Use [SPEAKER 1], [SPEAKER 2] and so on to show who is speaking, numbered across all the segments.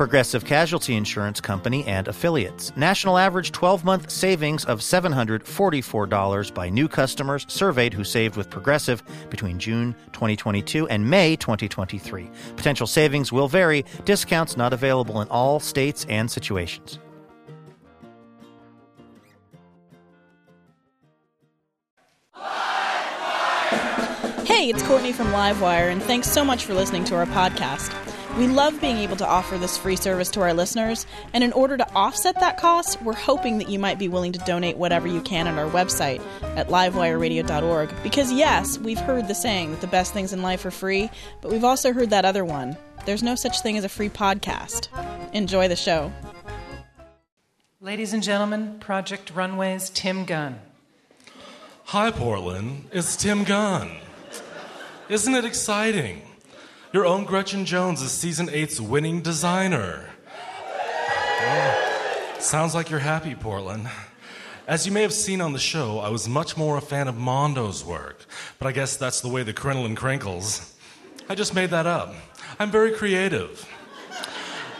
[SPEAKER 1] Progressive Casualty Insurance Company and affiliates. National average 12 month savings of $744 by new customers surveyed who saved with Progressive between June 2022 and May 2023. Potential savings will vary, discounts not available in all states and situations.
[SPEAKER 2] Hey, it's Courtney from Livewire, and thanks so much for listening to our podcast. We love being able to offer this free service to our listeners, and in order to offset that cost, we're hoping that you might be willing to donate whatever you can at our website at livewireradio.org. Because, yes, we've heard the saying that the best things in life are free, but we've also heard that other one there's no such thing as a free podcast. Enjoy the show.
[SPEAKER 3] Ladies and gentlemen, Project Runway's Tim Gunn.
[SPEAKER 4] Hi, Portland. It's Tim Gunn. Isn't it exciting? Your own Gretchen Jones is season eight's winning designer. Oh, sounds like you're happy, Portland. As you may have seen on the show, I was much more a fan of Mondo's work, but I guess that's the way the crinoline crinkles. I just made that up. I'm very creative.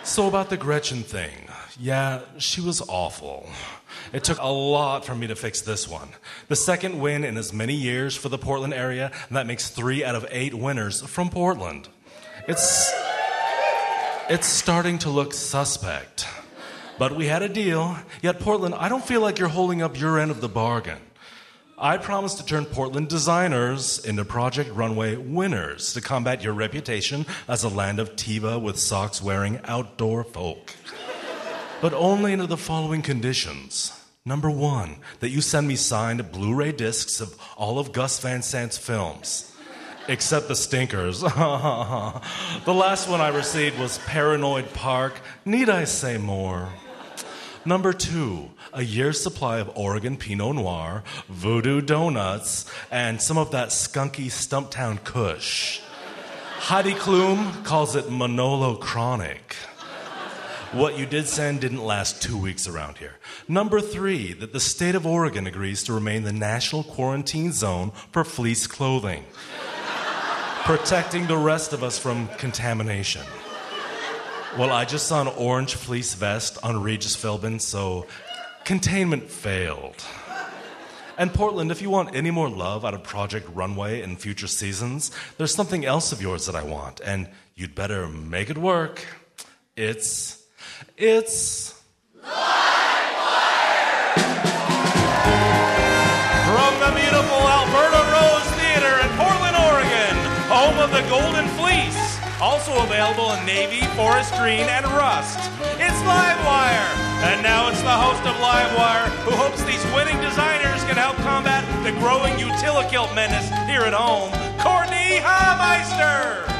[SPEAKER 4] So, about the Gretchen thing. Yeah, she was awful. It took a lot for me to fix this one. The second win in as many years for the Portland area, and that makes three out of eight winners from Portland. It's, it's starting to look suspect. But we had a deal. Yet, Portland, I don't feel like you're holding up your end of the bargain. I promised to turn Portland designers into Project Runway winners to combat your reputation as a land of Teva with socks wearing outdoor folk. But only under the following conditions. Number one, that you send me signed Blu ray discs of all of Gus Van Sant's films, except the stinkers. the last one I received was Paranoid Park. Need I say more? Number two, a year's supply of Oregon Pinot Noir, Voodoo Donuts, and some of that skunky Stumptown Kush. Heidi Klum calls it Manolo Chronic. What you did send didn't last two weeks around here. Number three, that the state of Oregon agrees to remain the national quarantine zone for fleece clothing, protecting the rest of us from contamination. Well, I just saw an orange fleece vest on Regis Philbin, so containment failed. And Portland, if you want any more love out of Project Runway in future seasons, there's something else of yours that I want, and you'd better make it work. It's it's Livewire! From Golden Fleece. Also available in navy, forest green, and rust. It's Livewire! And now it's the host of Livewire who hopes these winning designers can help combat the growing utilikilt menace here at home, Courtney Hameister!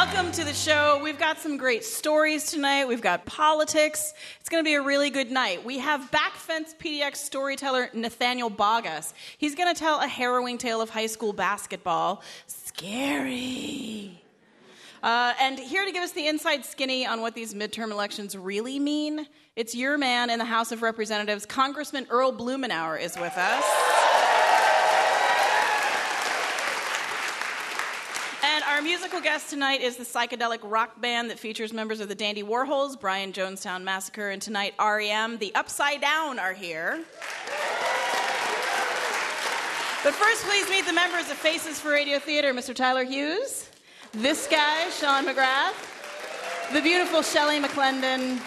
[SPEAKER 2] Welcome to the show. We've got some great stories tonight. We've got politics. It's going to be a really good night. We have backfence PDX storyteller Nathaniel Bogus. He's going to tell a harrowing tale of high school basketball. Scary. Uh, and here to give us the inside skinny on what these midterm elections really mean, it's your man in the House of Representatives, Congressman Earl Blumenauer, is with us. And our musical guest tonight is the psychedelic rock band that features members of the Dandy Warhols, Brian Jonestown Massacre, and tonight REM. The Upside Down are here. But first, please meet the members of Faces for Radio Theater, Mr. Tyler Hughes, this guy, Sean McGrath, the beautiful Shelley McClendon,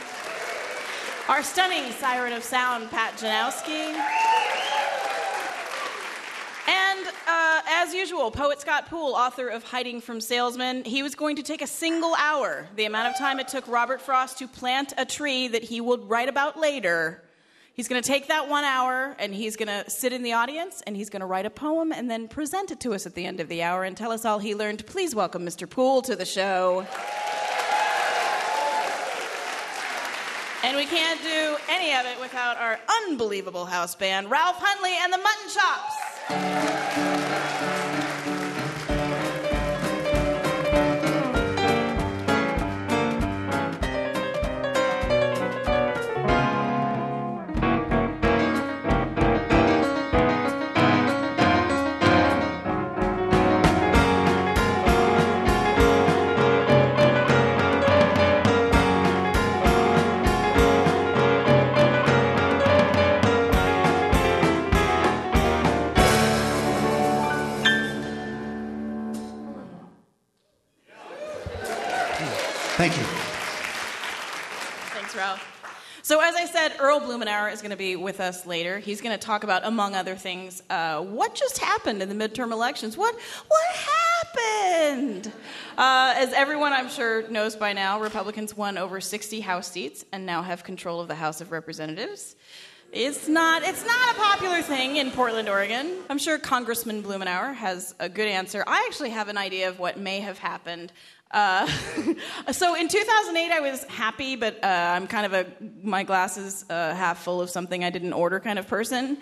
[SPEAKER 2] our stunning siren of sound, Pat Janowski. Uh, as usual, poet Scott Poole, author of Hiding from Salesmen, he was going to take a single hour, the amount of time it took Robert Frost to plant a tree that he would write about later. He's going to take that one hour and he's going to sit in the audience and he's going to write a poem and then present it to us at the end of the hour and tell us all he learned. Please welcome Mr. Poole to the show. And we can't do any of it without our unbelievable house band, Ralph Huntley and the Mutton Chops. I said, Earl Blumenauer is going to be with us later. He's going to talk about, among other things, uh, what just happened in the midterm elections. What what happened? Uh, as everyone I'm sure knows by now, Republicans won over 60 House seats and now have control of the House of Representatives. It's not it's not a popular thing in Portland, Oregon. I'm sure Congressman Blumenauer has a good answer. I actually have an idea of what may have happened. Uh, so in 2008, I was happy, but uh, I'm kind of a my glasses uh, half full of something I didn't order kind of person,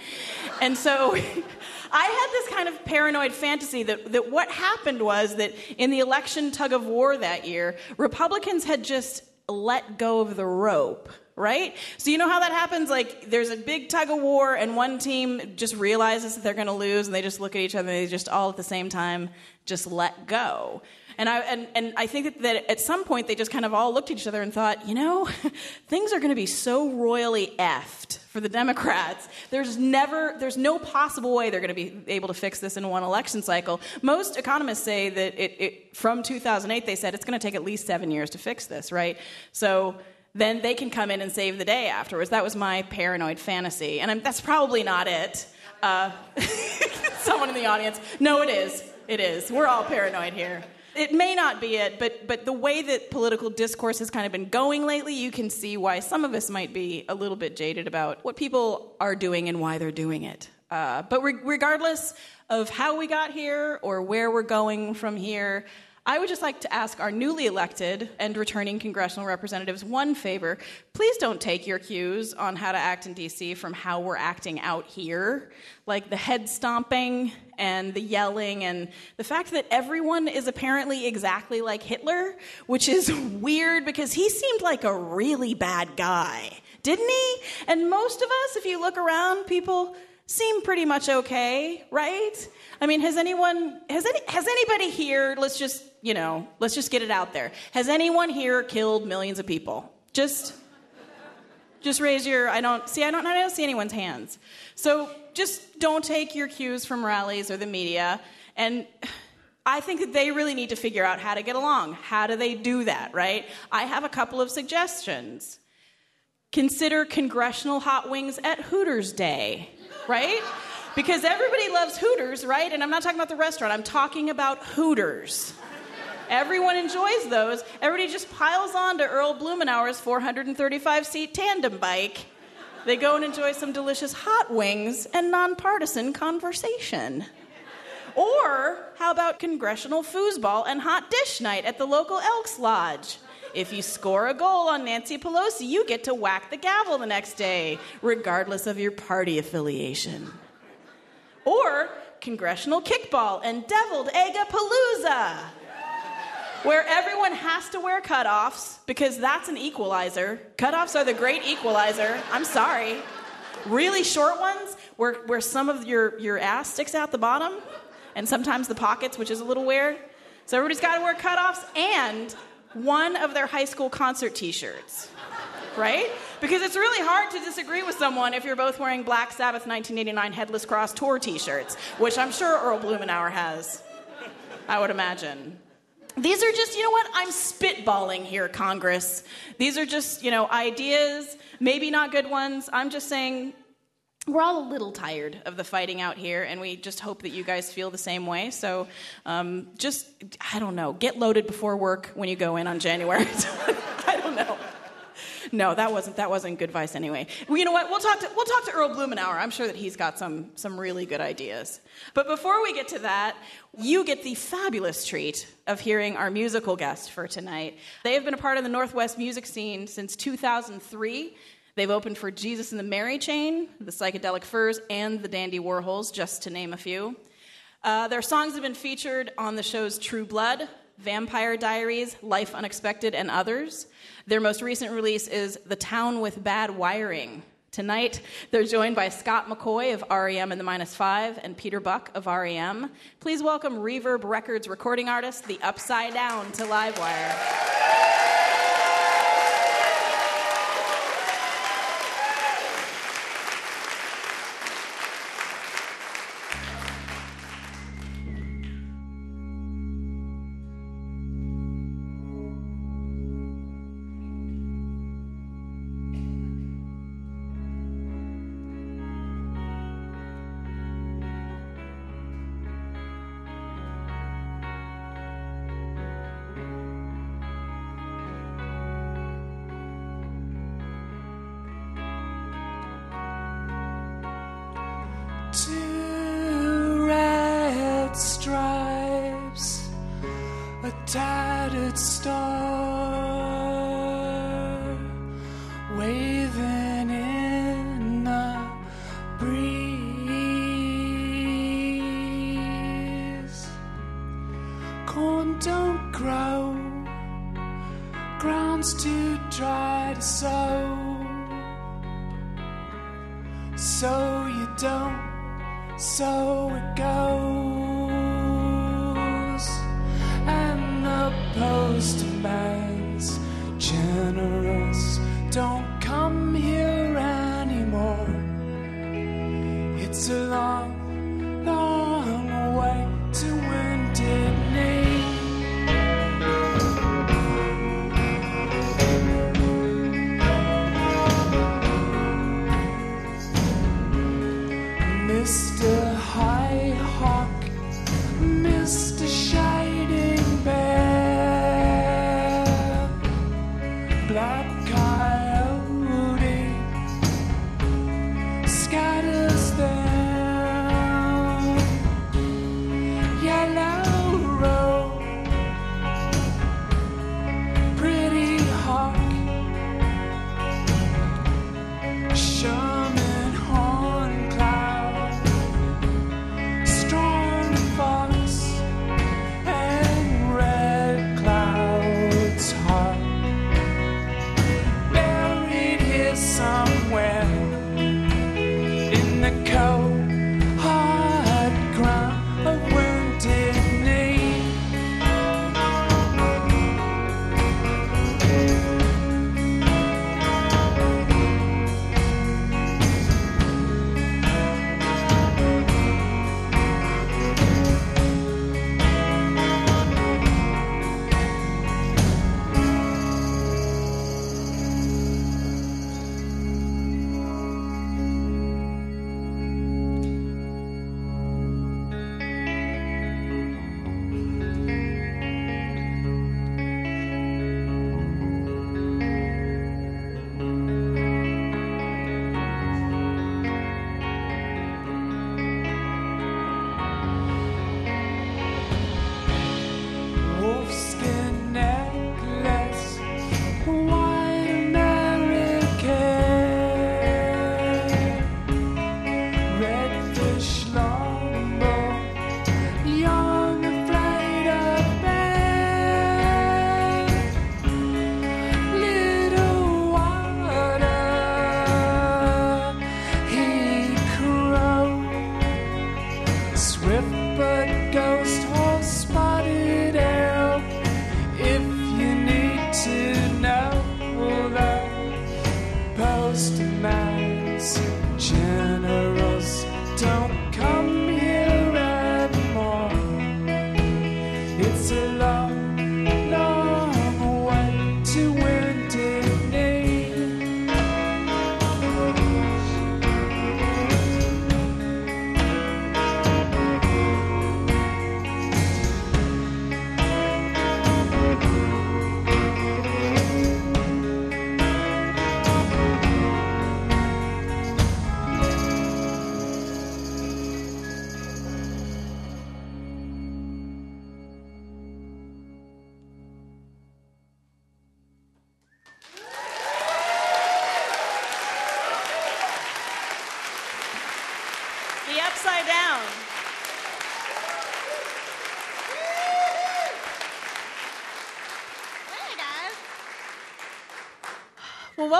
[SPEAKER 2] and so I had this kind of paranoid fantasy that that what happened was that in the election tug of war that year, Republicans had just let go of the rope right? So you know how that happens? Like there's a big tug of war, and one team just realizes that they're going to lose, and they just look at each other, and they just all at the same time just let go. And I and, and I think that, at some point they just kind of all looked at each other and thought, you know, things are going to be so royally effed for the Democrats. There's never, there's no possible way they're going to be able to fix this in one election cycle. Most economists say that it, it from 2008, they said it's going to take at least seven years to fix this, right? So then they can come in and save the day afterwards. That was my paranoid fantasy. And I'm, that's probably not it. Uh, someone in the audience. No, it is. It is. We're all paranoid here. It may not be it, but, but the way that political discourse has kind of been going lately, you can see why some of us might be a little bit jaded about what people are doing and why they're doing it. Uh, but re- regardless of how we got here or where we're going from here, I would just like to ask our newly elected and returning congressional representatives one favor. Please don't take your cues on how to act in DC from how we're acting out here. Like the head stomping and the yelling and the fact that everyone is apparently exactly like Hitler, which is weird because he seemed like a really bad guy, didn't he? And most of us, if you look around, people seem pretty much okay, right? I mean, has anyone has any has anybody here, let's just, you know, let's just get it out there. Has anyone here killed millions of people? Just just raise your I don't see I don't I don't see anyone's hands. So just don't take your cues from rallies or the media and I think that they really need to figure out how to get along. How do they do that, right? I have a couple of suggestions. Consider congressional hot wings at Hooters Day, right? Because everybody loves Hooters, right? And I'm not talking about the restaurant, I'm talking about Hooters. Everyone enjoys those. Everybody just piles on to Earl Blumenauer's 435 seat tandem bike. They go and enjoy some delicious hot wings and nonpartisan conversation. Or how about congressional foosball and hot dish night at the local Elks Lodge? If you score a goal on Nancy Pelosi, you get to whack the gavel the next day, regardless of your party affiliation. Or congressional kickball and deviled Eggapalooza, where everyone has to wear cutoffs because that's an equalizer. Cutoffs are the great equalizer. I'm sorry. Really short ones where, where some of your, your ass sticks out the bottom and sometimes the pockets, which is a little weird. So everybody's got to wear cutoffs and one of their high school concert t shirts, right? Because it's really hard to disagree with someone if you're both wearing Black Sabbath 1989 Headless Cross Tour t shirts, which I'm sure Earl Blumenauer has, I would imagine. These are just, you know what? I'm spitballing here, Congress. These are just, you know, ideas, maybe not good ones. I'm just saying we're all a little tired of the fighting out here, and we just hope that you guys feel the same way. So um, just, I don't know, get loaded before work when you go in on January. I don't know. No, that wasn't that wasn't good advice anyway. Well, you know what? We'll talk to we'll talk to Earl Blumenauer. I'm sure that he's got some some really good ideas. But before we get to that, you get the fabulous treat of hearing our musical guest for tonight. They have been a part of the Northwest music scene since 2003. They've opened for Jesus and the Mary Chain, the Psychedelic Furs, and the Dandy Warhols, just to name a few. Uh, their songs have been featured on the shows True Blood, Vampire Diaries, Life Unexpected, and others. Their most recent release is The Town with Bad Wiring. Tonight, they're joined by Scott McCaughey of REM and the Minus Five and Peter Buck of REM. Please welcome Reverb Records recording artist The Upside Down to Livewire.
[SPEAKER 5] Two red stripes, a tattered star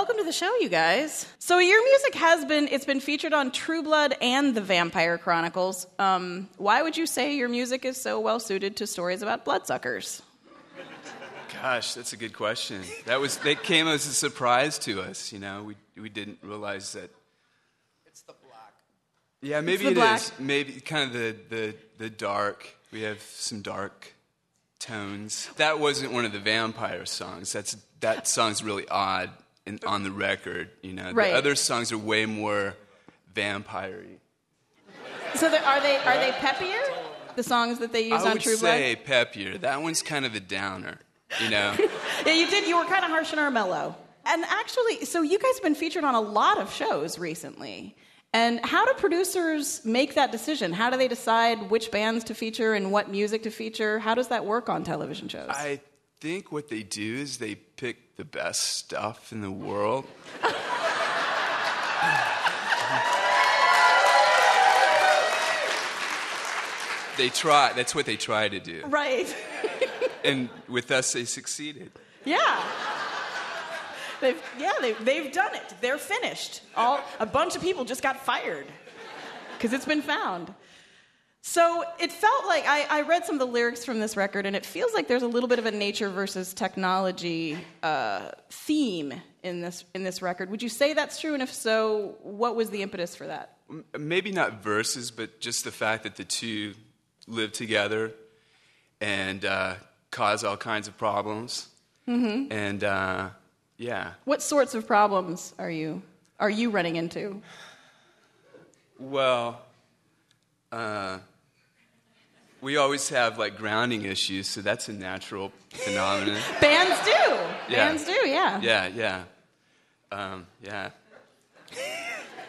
[SPEAKER 2] welcome to the show, you guys. So your music has been it's been featured on True Blood and The Vampire Chronicles. Um, why would you say your music is so well suited to stories about bloodsuckers?
[SPEAKER 6] Gosh, that's a good question. That was that came as a surprise to us. You know, we we didn't realize that.
[SPEAKER 7] It's the black.
[SPEAKER 6] Yeah, maybe
[SPEAKER 2] the
[SPEAKER 6] it
[SPEAKER 2] black.
[SPEAKER 6] is. Maybe kind of the, the the dark. We have some dark tones. That wasn't one of the vampire songs. That's that song's really odd in, on the record. You know,
[SPEAKER 2] Right.
[SPEAKER 6] the other songs are way more vampire-y.
[SPEAKER 2] So are they are they peppier? The songs that they use on TrueBooks?
[SPEAKER 6] I
[SPEAKER 2] on
[SPEAKER 6] would say peppier. That one's kind of a downer. You know.
[SPEAKER 2] Yeah, you did. You were kind of harsh on our mellow. And actually, so you guys have been featured on a lot of shows recently. And how do producers make that decision? How do they decide which bands to feature and what music to feature? How does that work on television shows?
[SPEAKER 6] I think what they do is they pick the best stuff in the world. they try. That's what they try to do.
[SPEAKER 2] right.
[SPEAKER 6] And with us, they succeeded.
[SPEAKER 2] Yeah. They've, yeah, they've, they've done it. They're finished. All, a bunch of people just got fired because it's been found. So it felt like I, I read some of the lyrics from this record, and it feels like there's a little bit of a nature versus technology uh, theme in this in this record. Would you say that's true? And if so, what was the impetus for that?
[SPEAKER 6] Maybe not verses, but just the fact that the two live together and uh, cause all kinds of problems.
[SPEAKER 2] Mm-hmm.
[SPEAKER 6] And uh, yeah.
[SPEAKER 2] What sorts of problems are you are you running into?
[SPEAKER 6] Well, uh, we always have like grounding issues, so that's a natural phenomenon.
[SPEAKER 2] Bands do.
[SPEAKER 6] Yeah.
[SPEAKER 2] Bands do. Yeah.
[SPEAKER 6] Yeah, yeah, um, yeah.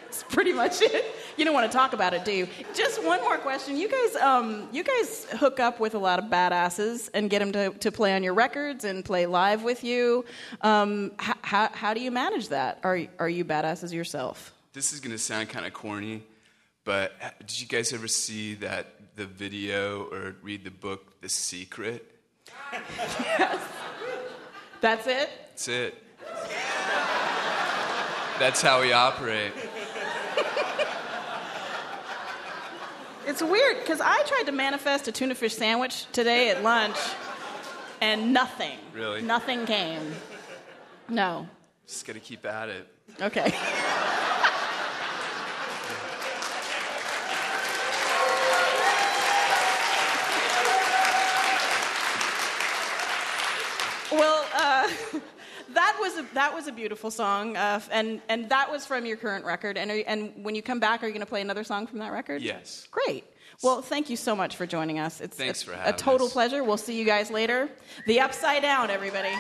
[SPEAKER 2] That's pretty much it. You don't want to talk about it, do you? Just one more question. You guys, um, you guys hook up with a lot of badasses and get them to, to play on your records and play live with you. Um, h- how, how do you manage that? Are, are you badasses yourself?
[SPEAKER 6] This is gonna sound kind of corny, but uh, did you guys ever see that the video or read the book The Secret? yes.
[SPEAKER 2] That's it?
[SPEAKER 6] That's it. That's how we operate.
[SPEAKER 2] It's weird because I tried to manifest a tuna fish sandwich today at lunch and nothing.
[SPEAKER 6] Really?
[SPEAKER 2] Nothing came. No.
[SPEAKER 6] Just gotta keep at it.
[SPEAKER 2] Okay. well, uh, that was a, that was a beautiful song, uh, and and that was from your current record. And are, you- and when you come back, are you going to play another song from that record?
[SPEAKER 6] Yes.
[SPEAKER 2] Great. Well, thank you so much for joining us. It's,
[SPEAKER 6] Thanks
[SPEAKER 2] it's
[SPEAKER 6] for
[SPEAKER 2] a total
[SPEAKER 6] us.
[SPEAKER 2] pleasure. We'll see you guys later. The Upside Down, everybody.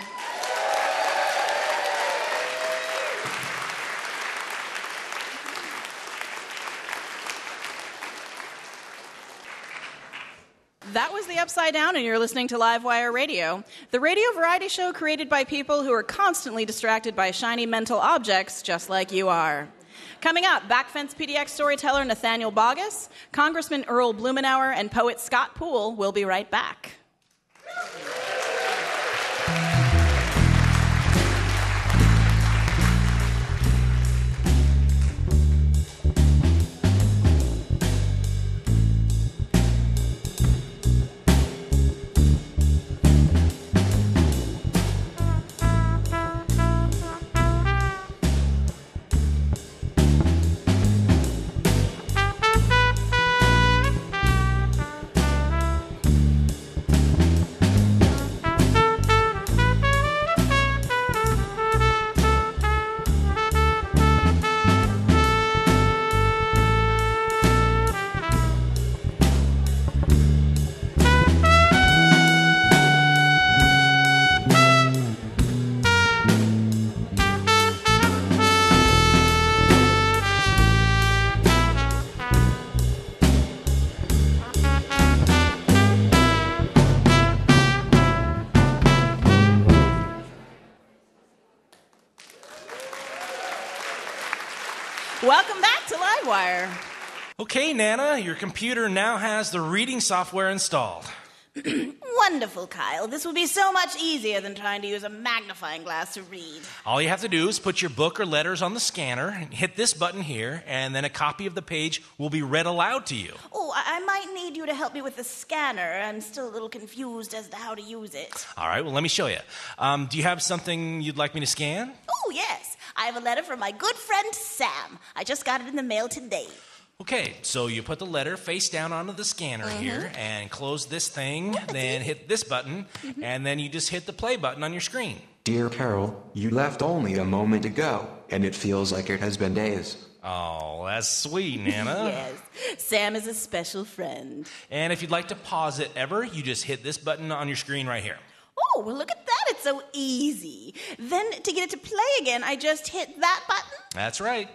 [SPEAKER 2] That was The Upside Down, and you're listening to Livewire Radio, the radio variety show created by people who are constantly distracted by shiny mental objects, just like you are. Coming up, backfence PDX storyteller Nathaniel Bogus, Congressman Earl Blumenauer, and poet Scott Poole will be right back.
[SPEAKER 8] Okay, Nana, your computer now has the reading software installed. Wonderful, Kyle. This will be so much easier than trying to use a magnifying glass to read.
[SPEAKER 4] All you have to do is put your book or letters on the scanner, and hit this button here, and then a copy of the page will be read aloud to you.
[SPEAKER 8] Oh, I, I might need you to help me with the scanner. I'm still a little confused as to how to use it.
[SPEAKER 4] All right, well, let me show you. Um, do you have something you'd like me to scan?
[SPEAKER 8] Oh, yes. I have a letter from my good friend Sam. I just got it in the mail today.
[SPEAKER 4] Okay, so you put the letter face down onto the scanner
[SPEAKER 8] Mhm.
[SPEAKER 4] here and close this thing, then hit this button, and then you just hit the play button on your screen.
[SPEAKER 9] Dear Carol, you left only a moment ago, and it feels like it has been days.
[SPEAKER 4] Oh, that's sweet, Nana.
[SPEAKER 8] yes. Sam is a special friend.
[SPEAKER 4] And if you'd like to pause it ever, you just hit this button on your screen right here.
[SPEAKER 8] Oh, well, look at that. It's so easy. Then to get it to play again, I just hit that button.
[SPEAKER 4] That's right.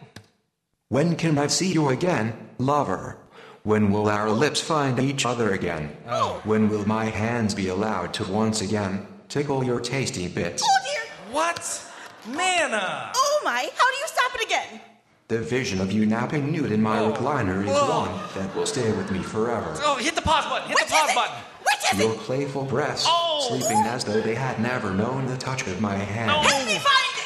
[SPEAKER 9] When can I see you again, lover? When will our lips find each other again?
[SPEAKER 4] Oh.
[SPEAKER 9] When will my hands be allowed to once again tickle your tasty bits? Oh dear!
[SPEAKER 4] What? Nana!
[SPEAKER 8] Oh, my. How do you stop it again?
[SPEAKER 9] The vision of you napping nude in my oh. recliner is one that will stay with me forever.
[SPEAKER 4] Oh, hit the pause button. Hit the pause button.
[SPEAKER 9] Your playful breasts, oh. sleeping as though they had never known the touch of my hand.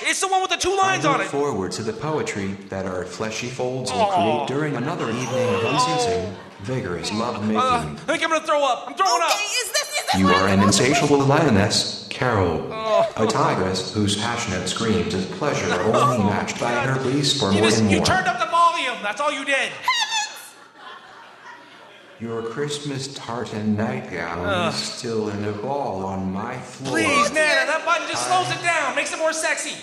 [SPEAKER 4] It's the one with the two lines
[SPEAKER 9] I
[SPEAKER 4] on
[SPEAKER 9] look
[SPEAKER 4] it.
[SPEAKER 9] forward to the poetry that our fleshy folds will create during another evening of unceasing, vigorous love making.
[SPEAKER 4] Uh, I think I'm gonna throw up. I'm throwing up.
[SPEAKER 9] Is this, is this You are an insatiable lioness, Carol.
[SPEAKER 4] Oh.
[SPEAKER 9] A tigress whose passionate screams of pleasure are only matched by her pleas for
[SPEAKER 4] You
[SPEAKER 9] more
[SPEAKER 4] just
[SPEAKER 9] and
[SPEAKER 4] you
[SPEAKER 9] more.
[SPEAKER 4] turned up the volume. That's all you did.
[SPEAKER 9] Your Christmas tartan nightgown
[SPEAKER 4] Ugh.
[SPEAKER 9] is still in a ball on my floor.
[SPEAKER 4] Please, Nana, that button just slows it down, makes it more sexy.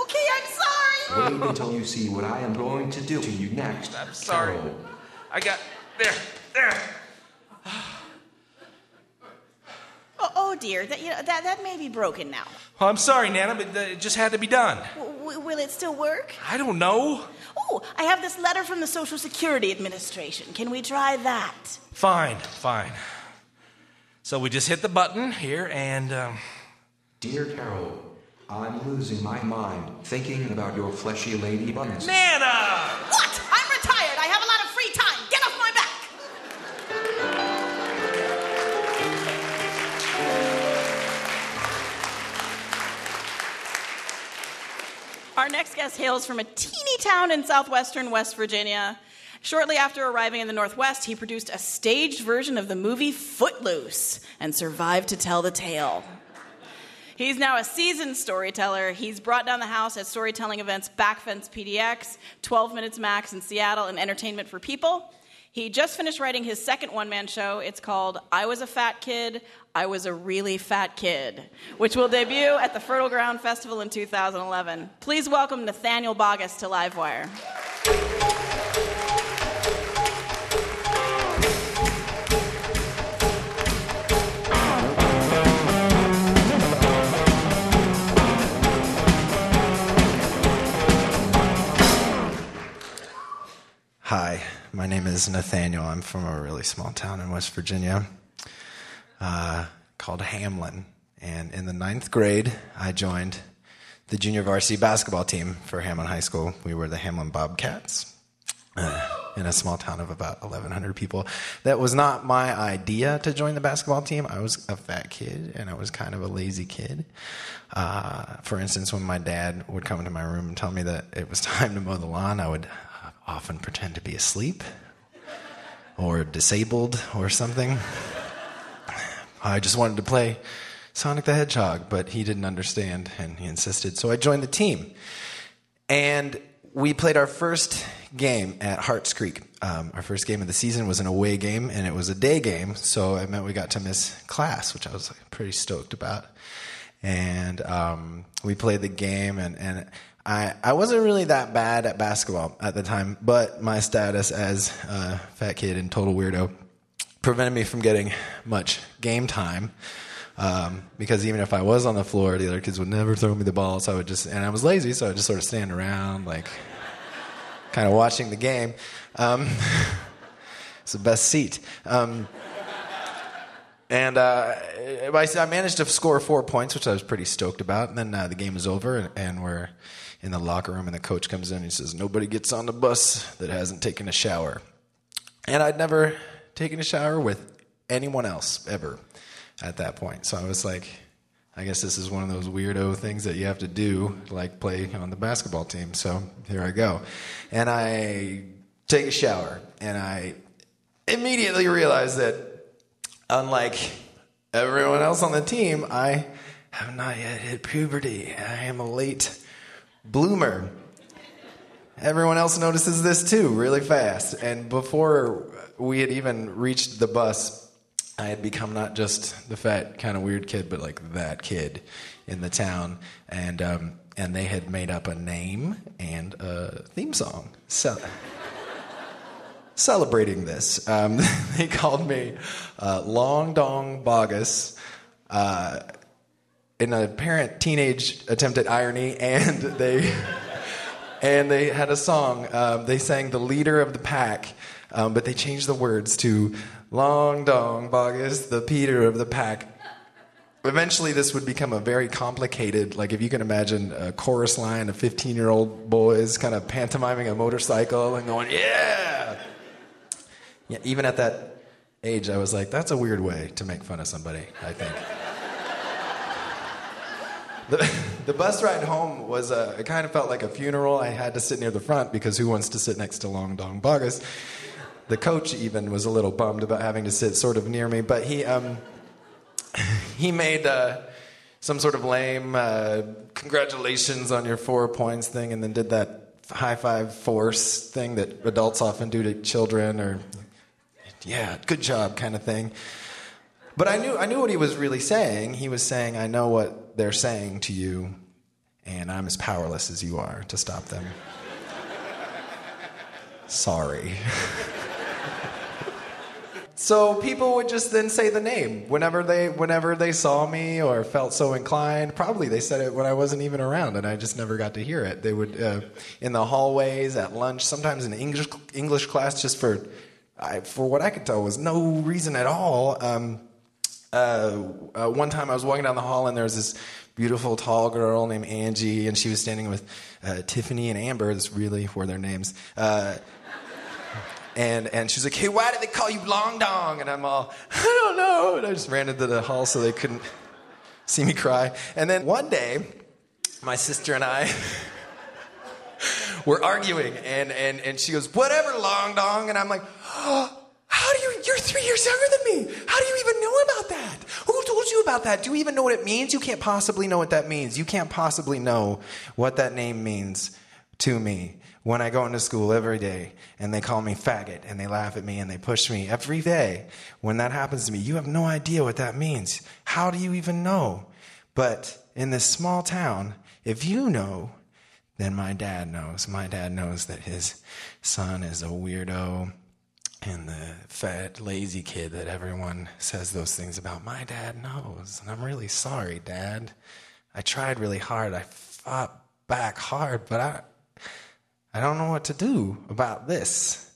[SPEAKER 8] Okay, I'm sorry.
[SPEAKER 9] Wait until you see what I am going to do to you next. I'm
[SPEAKER 4] sorry. I got there, there.
[SPEAKER 8] Oh, oh dear. That, you know, that, that may be broken now.
[SPEAKER 4] Well, I'm sorry, Nana, but it just had to be done.
[SPEAKER 8] W- w- will it still work?
[SPEAKER 4] I don't know.
[SPEAKER 8] Oh, I have this letter from the Social Security Administration. Can we try that?
[SPEAKER 4] Fine, fine. So we just hit the button here, and um,
[SPEAKER 9] Dear Carol, I'm losing my mind thinking about your fleshy lady buns.
[SPEAKER 4] Nana!
[SPEAKER 8] What?
[SPEAKER 2] Next guest hails from a teeny town in southwestern West Virginia. Shortly after arriving in the Northwest, he produced a staged version of the movie Footloose and survived to tell the tale. He's now a seasoned storyteller. He's brought down the house at storytelling events Backfence PDX, 12 Minutes Max in Seattle, and Entertainment for People. He just finished writing his second one man show. It's called I Was a Fat Kid, I Was a Really Fat Kid, which will debut at the Fertile Ground Festival in 2011. Please welcome Nathaniel Bogus to Livewire.
[SPEAKER 10] Hi, my name is Nathaniel. I'm from a really small town in West Virginia uh, called Hamlin. And in the ninth grade, I joined the junior varsity basketball team for Hamlin High School. We were the Hamlin Bobcats uh, in a small town of about 1,100 people. That was not my idea to join the basketball team. I was a fat kid and I was kind of a lazy kid. Uh, for instance, when my dad would come into my room and tell me that it was time to mow the lawn, I would often pretend to be asleep or disabled or something. I just wanted to play Sonic the Hedgehog, but he didn't understand and he insisted. So I joined the team. And we played our first game at Harts Creek. Um, our first game of the season was an away game, and it was a day game, so it meant we got to miss class, which I was like, pretty stoked about. And um, we played the game, and, and I, I wasn't really that bad at basketball at the time, but my status as a fat kid and total weirdo prevented me from getting much game time. Um, because even if I was on the floor, the other kids would never throw me the ball. So I would just, and I was lazy, so I just sort of stand around, like, kind of watching the game. Um, it's the best seat. Um, and uh, I managed to score four points, which I was pretty stoked about. And then uh, the game was over, and, and we're in the locker room, and the coach comes in and he says, Nobody gets on the bus that hasn't taken a shower. And I'd never taken a shower with anyone else ever. at that point. So I was like, I guess this is one of those weirdo things that you have to do, like play on the basketball team. So here I go. And I take a shower, and I immediately realize that, unlike everyone else on the team, I have not yet hit puberty. I am a late bloomer. Everyone else notices this too, really fast. And before we had even reached the bus, I had become not just the fat, kind of weird kid, but like that kid in the town. And, um, and they had made up a name and a theme song. So, celebrating this, um, they called me uh, Long Dong Bogus. Uh, in an apparent teenage attempt at irony, and they and they had a song. Um, they sang "The Leader of the Pack," um, but they changed the words to "Long Dong Bogus, the Peter of the Pack." Eventually, this would become a very complicated, like if you can imagine a chorus line of 15 year old boys kind of pantomiming a motorcycle and going, yeah! Yeah, even at that age, I was like, that's a weird way to make fun of somebody, I think. the, the bus ride home was a, it kind of felt like a funeral. I had to sit near the front because who wants to sit next to Long Dong Bogus? The coach even was a little bummed about having to sit sort of near me, but he, um, he made uh, some sort of lame uh, congratulations on your four points thing and then did that high five force thing that adults often do to children or yeah good job kind of thing but I knew, I knew what he was really saying. He was saying, I know what they're saying to you, and I'm as powerless as you are to stop them. Sorry. so people would just then say the name whenever they whenever they saw me or felt so inclined. Probably they said it when I wasn't even around, and I just never got to hear it. They would uh, in the hallways at lunch, sometimes in English English class, just for I, for what I could tell was no reason at all. Um, uh, uh, one time I was walking down the hall and there was this beautiful tall girl named Angie, and she was standing with uh, Tiffany and Amber. This really were their names. Uh, and and she's like, "Hey, why did they call you Long Dong?" And I'm all, "I don't know." And I just ran into the hall so they couldn't see me cry. And then one day, my sister and I. were arguing, and, and, and she goes, Whatever, Long Dong. And I'm like, how do you, you're three years younger than me. How do you even know about that? Who told you about that? Do you even know what it means? You can't possibly know what that means. You can't possibly know what that name means to me when I go into school every day and they call me faggot and they laugh at me and they push me every day. When that happens to me, you have no idea what that means. How do you even know? But in this small town, if you know, then my dad knows. My dad knows that his son is a weirdo and the fat, lazy kid that everyone says those things about. My dad knows, and I'm really sorry, Dad. I tried really hard. I fought back hard, but I, I don't know what to do about this.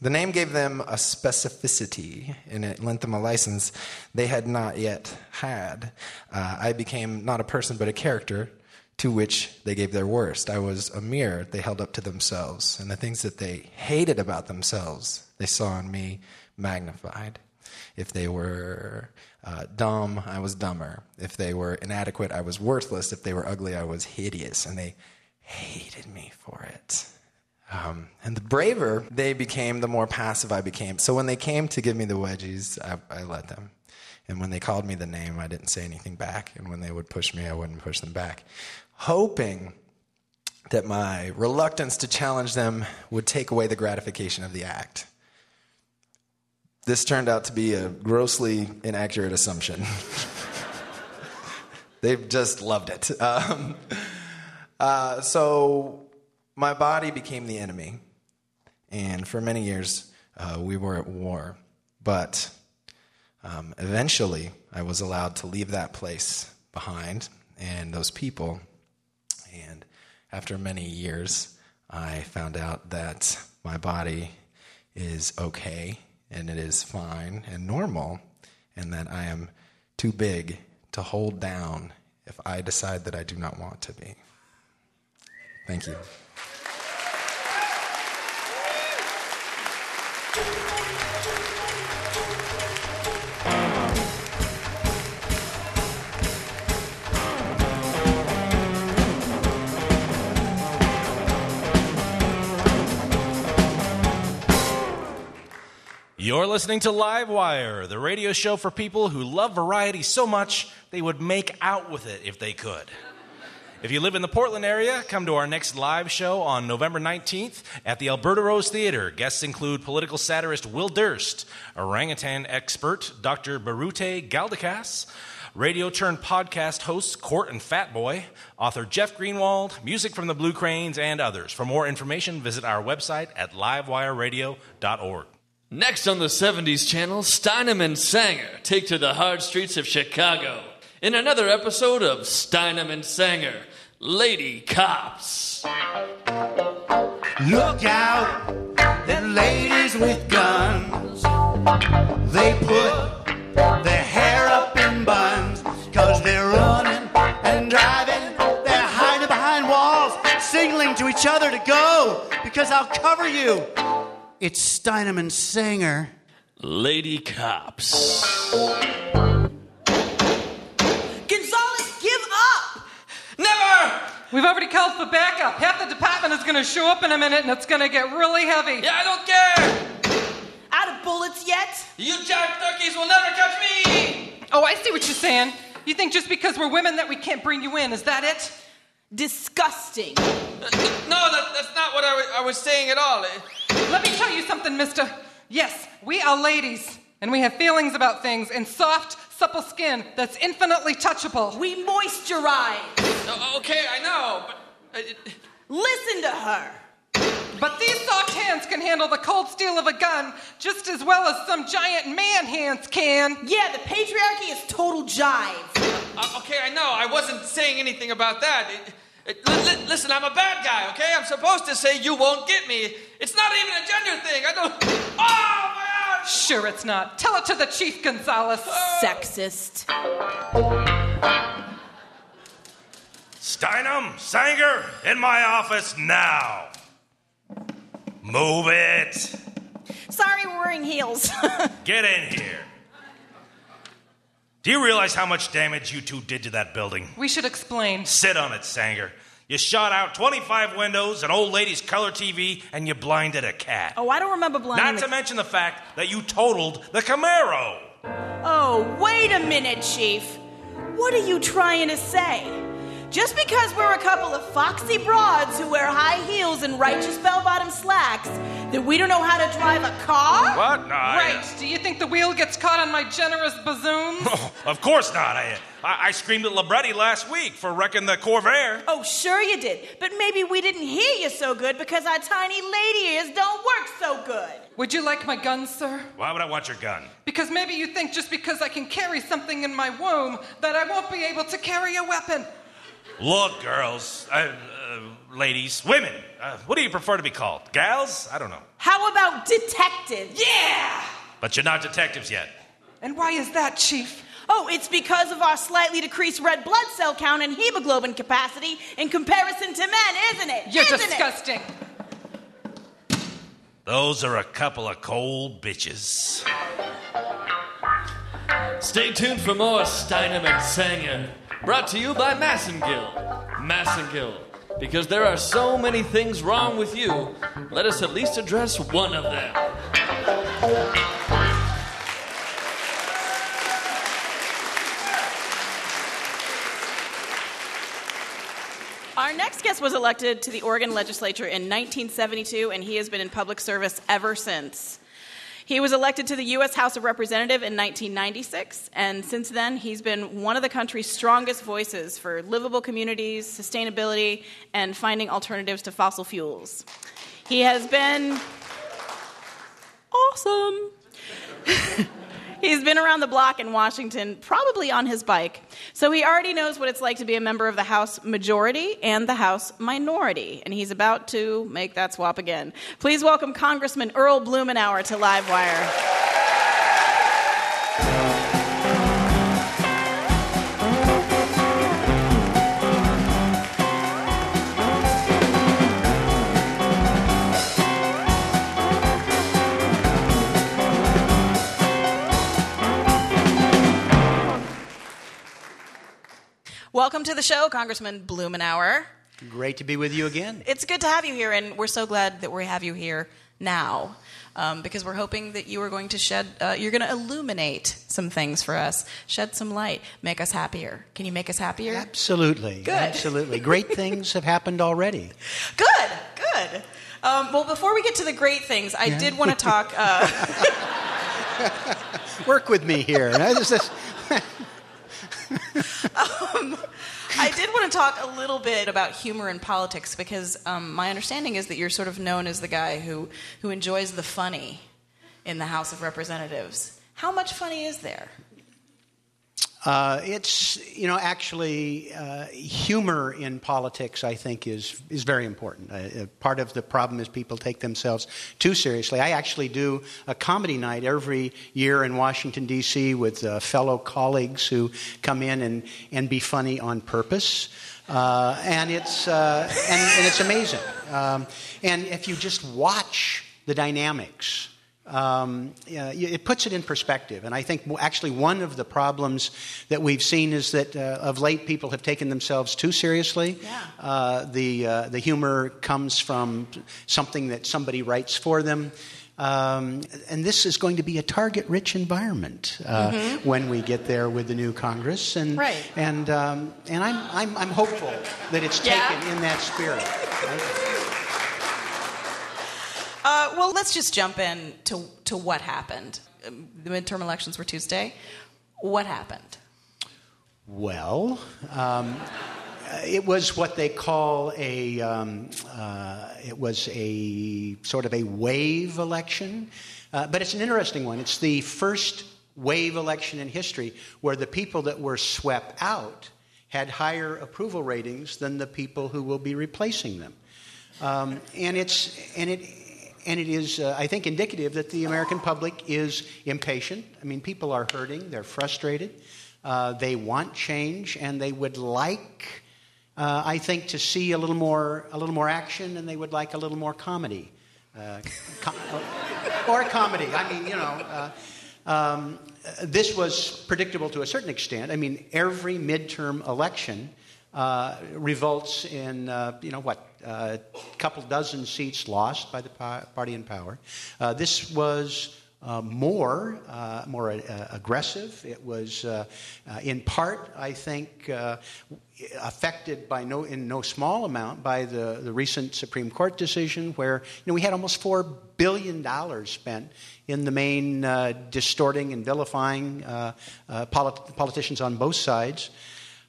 [SPEAKER 10] The name gave them a specificity, and it lent them a license they had not yet had. Uh, I became not a person, but a character to which they gave their worst. I was a mirror they held up to themselves, and the things that they hated about themselves, they saw in me magnified. If they were uh, dumb, I was dumber. If they were inadequate, I was worthless. If they were ugly, I was hideous, and they hated me for it. Um, and the braver they became, the more passive I became. So when they came to give me the wedgies, I, I let them. And when they called me the name, I didn't say anything back. And when they would push me, I wouldn't push them back hoping that my reluctance to challenge them would take away the gratification of the act. This turned out to be a grossly inaccurate assumption. They've just loved it. Um, uh, so my body became the enemy, and for many years uh, we were at war. But um, eventually, I was allowed to leave that place behind and those people after many years, I found out that my body is okay and it is fine and normal, and that I am too big to hold down if I decide that I do not want to be. Thank you.
[SPEAKER 4] You're listening to Livewire, the radio show for people who love variety so much they would make out with it if they could. If you live in the Portland area, come to our next live show on November 19th at the Alberta Rose Theater. Guests include political satirist Will Durst, orangutan expert Dr. Birute Galdikas, radio turned podcast hosts Court and Fatboy, author Jeff Greenwald, music from the Blue Cranes, and others. For more information, visit our website at livewireradio.org.
[SPEAKER 11] Next on the 70s channel, Steinem and Sanger take to the hard streets of Chicago in another episode of Steinem and Sanger, Lady Cops.
[SPEAKER 12] Look out, the ladies with guns. They put their hair up in buns, cause they're running and driving. They're hiding behind walls, signaling to each other to go, because I'll cover you. It's Steinem and Sanger.
[SPEAKER 11] Lady Cops.
[SPEAKER 8] Gonzalez, give up!
[SPEAKER 13] Never! We've already called for backup. Half the department is going to show up in a minute and it's going to get really heavy.
[SPEAKER 7] Yeah, I don't care!
[SPEAKER 8] Out of bullets yet?
[SPEAKER 7] You jack turkeys will never catch me!
[SPEAKER 13] Oh, I see what you're saying. You think just because we're women that we can't bring you in, is that it?
[SPEAKER 8] Disgusting.
[SPEAKER 7] Uh, no, that, that's not what I was, I was saying at all.
[SPEAKER 13] Let me tell you something, mister. Yes, we are ladies, and we have feelings about things and soft, supple skin that's infinitely touchable.
[SPEAKER 8] We moisturize.
[SPEAKER 7] O- Okay, I know, but. uh,
[SPEAKER 8] Listen to her.
[SPEAKER 13] But these soft hands can handle the cold steel of a gun just as well as some giant man hands can.
[SPEAKER 8] Yeah, the patriarchy is total jive.
[SPEAKER 7] Uh, okay, I know. I wasn't saying anything about that. It- it- li- li- listen, I'm a bad guy, okay? I'm supposed to say you won't get me. It's not even a gender thing. I don't. Oh, my God!
[SPEAKER 13] Sure, it's not. Tell it to the Chief Gonzalez. Oh.
[SPEAKER 8] Sexist.
[SPEAKER 14] Steinem, Sanger, in my office now. Move it.
[SPEAKER 8] Sorry, we're wearing heels.
[SPEAKER 14] Get in here. Do you realize how much damage you two did to that building?
[SPEAKER 13] We should explain.
[SPEAKER 14] Sit on it, Sanger. You shot out 25 windows, an old lady's color TV, and you blinded a cat.
[SPEAKER 8] oh, I don't remember blinding.
[SPEAKER 14] Not
[SPEAKER 8] the-
[SPEAKER 14] to mention the fact that you totaled the Camaro.
[SPEAKER 8] Oh, wait a minute, Chief. What are you trying to say? Just because we're a couple of foxy broads who wear high heels and righteous bell bottom slacks, that we don't know how to drive a car?
[SPEAKER 14] What? No, I-
[SPEAKER 13] Right. Uh, Do you think the wheel gets caught on my generous bazooms?
[SPEAKER 14] Of course not. I, I, I screamed at Libretti last week for wrecking the Corvair.
[SPEAKER 8] Oh, sure you did. But maybe we didn't hear you so good because our tiny lady ears don't work so good.
[SPEAKER 13] Would you like my gun, sir?
[SPEAKER 14] Why would I want your gun?
[SPEAKER 13] Because maybe you think just because I can carry something in my womb that I won't be able to carry a weapon.
[SPEAKER 14] Look, girls, uh, uh, ladies, women, uh, what do you prefer to be called? Gals? I don't know.
[SPEAKER 8] How about detective? Yeah!
[SPEAKER 14] But you're not detectives yet.
[SPEAKER 13] And why is that, Chief?
[SPEAKER 8] Oh, it's because of our slightly decreased red blood cell count and hemoglobin capacity in comparison to men, isn't it?
[SPEAKER 13] You're
[SPEAKER 8] Isn't it?
[SPEAKER 13] disgusting.
[SPEAKER 14] Those are a couple of cold bitches.
[SPEAKER 11] Stay tuned for more Steinem and Sanger, brought to you by Massengill. Massengill, because there are so many things wrong with you, let us at least address one of them.
[SPEAKER 2] Our next guest was elected to the Oregon legislature in 1972, and he has been in public service ever since. He was elected to the U.S. House of Representatives in 1996, and since then, he's been one of the country's strongest voices for livable communities, sustainability, and finding alternatives to fossil fuels. He has been awesome. He's been around the block in Washington, probably on his bike. So he already knows what it's like to be a member of the House majority and the House minority. And he's about to make that swap again. Please welcome Congressman Earl Blumenauer to Livewire. Welcome to the show, Congressman Blumenauer.
[SPEAKER 12] Great to be with you again.
[SPEAKER 2] It's good to have you here, and we're so glad that we have you here now. Um, because we're hoping that you are going to shed, uh, you're going to illuminate some things for us, shed some light, make us happier. Can you make us happier?
[SPEAKER 15] Absolutely.
[SPEAKER 2] Good.
[SPEAKER 15] Absolutely. Great things have happened already.
[SPEAKER 2] Good, good. Um, well, before we get to the great things, I
[SPEAKER 15] Yeah.
[SPEAKER 2] did want to talk. Uh,
[SPEAKER 15] Work with me here.
[SPEAKER 2] Um, I did want to talk a little bit about humor in politics because um, my understanding is that you're sort of known as the guy who, who enjoys the funny in the House of Representatives. How much funny is there?
[SPEAKER 15] Uh, it's you know actually uh, humor in politics I think is is very important. Uh, uh, part of the problem is people take themselves too seriously. I actually do a comedy night every year in Washington D.C. with uh, fellow colleagues who come in and and be funny on purpose. Uh, and it's and, and it's amazing. Um, and if you just watch the dynamics um, yeah, it puts it in perspective. And I think actually one of the problems that we've seen is that uh, of late people have taken themselves too seriously. Uh, the, uh, the humor comes from something that somebody writes for them. Um, and this is going to be a target rich environment uh,
[SPEAKER 2] Mhm.
[SPEAKER 15] when we get there with the new Congress. And,
[SPEAKER 2] Right.
[SPEAKER 15] and, um, and I'm, I'm, I'm hopeful that it's
[SPEAKER 2] Yeah.
[SPEAKER 15] taken in that spirit.
[SPEAKER 2] Uh, well, let's just jump in to, to what happened. The midterm elections were Tuesday. What happened?
[SPEAKER 15] Well, um, it was what they call a. Um, uh, it was a sort of a wave election, uh, but it's an interesting one. It's the first wave election in history where the people that were swept out had higher approval ratings than the people who will be replacing them, um, and it's and it and it is, uh, I think, indicative that the American public is impatient. I mean, people are hurting, they're frustrated, uh, they want change, and they would like, uh, I think, to see a little more, a little more action, and they would like a little more comedy, uh, com- or comedy. I mean, you know. Uh, um, this was predictable to a certain extent. I mean, every midterm election uh, results in, uh, you know, what, a couple dozen seats lost by the party in power. Uh, this was uh, more, uh, more uh, aggressive. It was, uh, uh, in part, I think, uh, affected by no, in no small amount by the, the recent Supreme Court decision, where you know we had almost four billion dollars spent in the main uh, distorting and vilifying uh, uh, polit- politicians on both sides.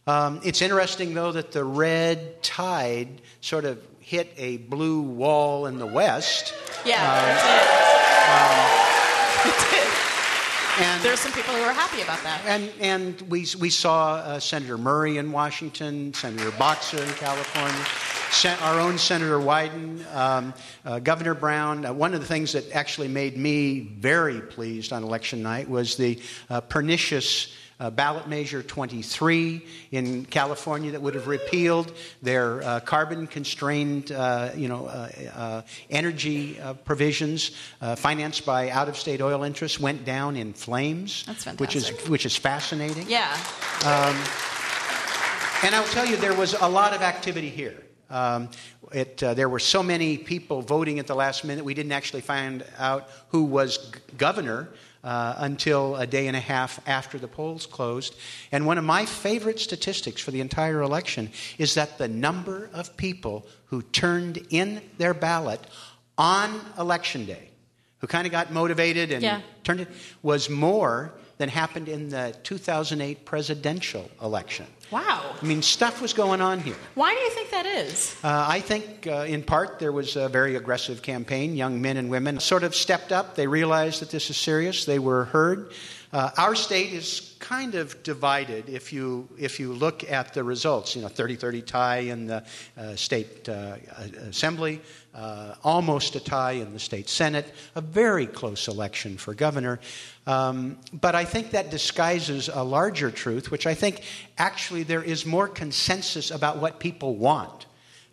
[SPEAKER 15] Um, it's interesting, though, that the red tide sort of hit a blue wall in the West.
[SPEAKER 2] Yeah,
[SPEAKER 15] Um,
[SPEAKER 2] And there's some people who are happy about that.
[SPEAKER 15] And, and we, we saw uh, Senator Murray in Washington, Senator Boxer in California, sen- our own Senator Wyden, um, uh, Governor Brown. Uh, one of the things that actually made me very pleased on election night was the uh, pernicious uh, ballot measure 23 in California that would have repealed their uh, carbon constrained uh, you know, uh, uh, energy uh, provisions uh, financed by out of state oil interests went down in flames,
[SPEAKER 2] That's
[SPEAKER 15] which is, which is fascinating.
[SPEAKER 2] Yeah.
[SPEAKER 15] Um, and I'll tell you, there was a lot of activity here. Um, it, uh, there were so many people voting at the last minute, we didn't actually find out who was g- governor uh, until a day and a half after the polls closed. And one of my favorite statistics for the entire election is that the number of people who turned in their ballot on election day, who kind of got motivated and
[SPEAKER 2] Yeah.
[SPEAKER 15] turned it, was more than happened in the 2008 presidential election.
[SPEAKER 2] Wow.
[SPEAKER 15] I mean, stuff was going on here.
[SPEAKER 2] Why do you think that is?
[SPEAKER 15] Uh, I think, uh, in part, there was a very aggressive campaign. Young men and women sort of stepped up. They realized that this is serious. They were heard. Uh, our state is kind of divided if you if you look at the results. You know, 30-30 tie in the uh, state uh, assembly, uh, almost a tie in the state senate. A very close election for governor. Um, but I think that disguises a larger truth, which I think actually there is more consensus about what people want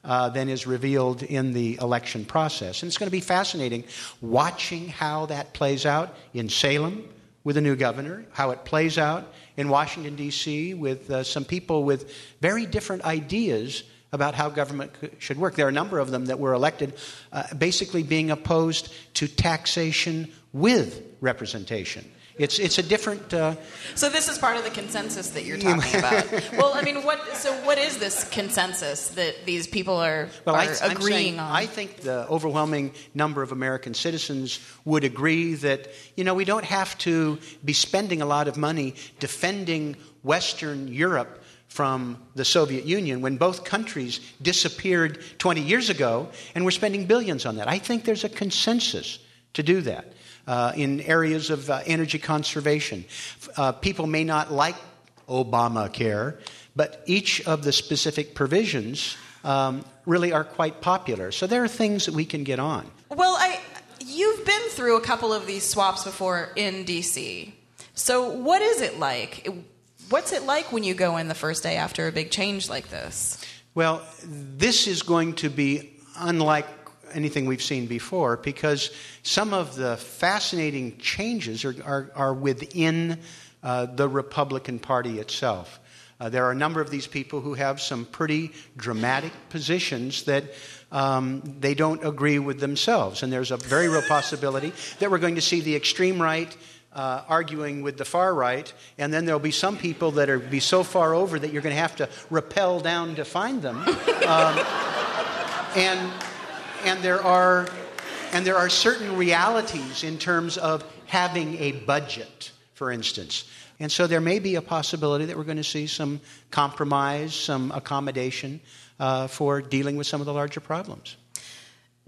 [SPEAKER 15] uh, than is revealed in the election process. And it's going to be fascinating watching how that plays out in Salem with a new governor, how it plays out in Washington, D.C., with uh, some people with very different ideas about how government should work. There are a number of them that were elected uh, basically being opposed to taxation with representation. It's, it's a different. Uh,
[SPEAKER 2] So this is part of the consensus that you're talking about. well, I mean, what? So what is this consensus that these people are,
[SPEAKER 15] Well,
[SPEAKER 2] are
[SPEAKER 15] I,
[SPEAKER 2] agreeing on?
[SPEAKER 15] I think the overwhelming number of American citizens would agree that, you know, we don't have to be spending a lot of money defending Western Europe from the Soviet Union when both countries disappeared 20 years ago, and we're spending billions on that. I think there's a consensus to do that. Uh, in areas of uh, energy conservation. Uh, people may not like Obamacare, but each of the specific provisions um, really are quite popular. So there are things that we can get on.
[SPEAKER 2] well, I you've been through a couple of these swaps before in D.C. So what is it like? What's it like when you go in the first day after a big change like this?
[SPEAKER 15] Well, this is going to be unlike anything we've seen before because some of the fascinating changes are, are, are within uh, the Republican Party itself. Uh, there are a number of these people who have some pretty dramatic positions that um, they don't agree with themselves. And there's a very real possibility that we're going to see the extreme right uh, arguing with the far right, and then there'll be some people that are be so far over that you're going to have to rappel down to find them. Um, and and there are and there are certain realities in terms of having a budget, for instance. And so there may be a possibility that we're going to see some compromise, some accommodation uh, for dealing with some of the larger problems.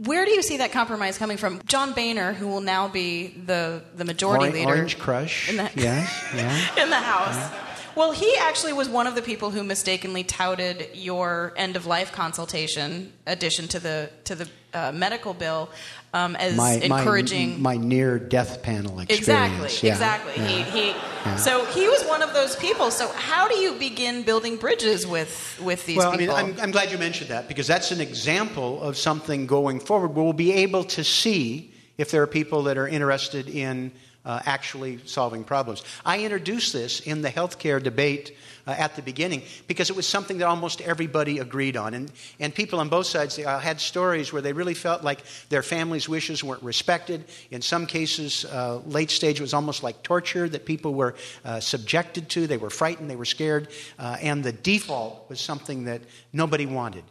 [SPEAKER 2] Where do you see that compromise coming from? John Boehner, who will now be the, the majority
[SPEAKER 15] Orange,
[SPEAKER 2] leader
[SPEAKER 15] Orange Crush.
[SPEAKER 2] in the,
[SPEAKER 15] yes, yeah.
[SPEAKER 2] in the House. Well, he actually was one of the people who mistakenly touted your end of life consultation addition to the to the uh, medical bill um, as
[SPEAKER 15] my,
[SPEAKER 2] encouraging.
[SPEAKER 15] my, my near death panel experience.
[SPEAKER 2] Exactly,
[SPEAKER 15] Yeah,
[SPEAKER 2] exactly.
[SPEAKER 15] yeah.
[SPEAKER 2] He, he,
[SPEAKER 15] Yeah.
[SPEAKER 2] So he was one of those people. So how do you begin building bridges with with these
[SPEAKER 15] well,
[SPEAKER 2] people?
[SPEAKER 15] I mean, I'm, I'm glad you mentioned that because that's an example of something going forward where we'll be able to see if there are people that are interested in uh, actually solving problems. I introduced this in the healthcare debate uh, at the beginning because it was something that almost everybody agreed on. And, and people on both sides they, uh, had stories where they really felt like their family's wishes weren't respected. In some cases, uh, late stage, was almost like torture that people were uh, subjected to. They were frightened, they were scared, uh, and the default was something that nobody wanted.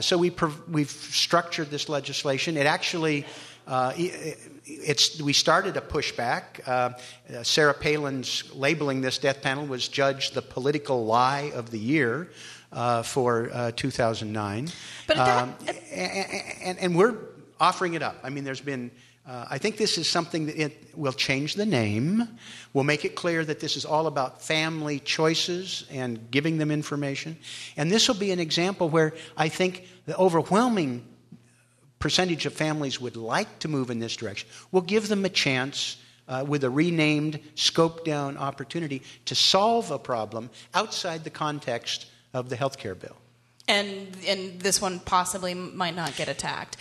[SPEAKER 15] So we prov- we've structured this legislation. It actually uh, it's, we started a pushback. Uh, uh, Sarah Palin's labeling this death panel was judged the political lie of the year uh, for uh, 2009.
[SPEAKER 2] But that-
[SPEAKER 15] Um, and, and, and we're offering it up. I mean, there's been. Uh, I think this is something that it will change the name. We'll make it clear that this is all about family choices and giving them information. And this will be an example where I think the overwhelming percentage of families would like to move in this direction. We'll give them a chance uh, with a renamed, scoped down opportunity to solve a problem outside the context of the health care bill.
[SPEAKER 2] and and this one possibly might not get attacked.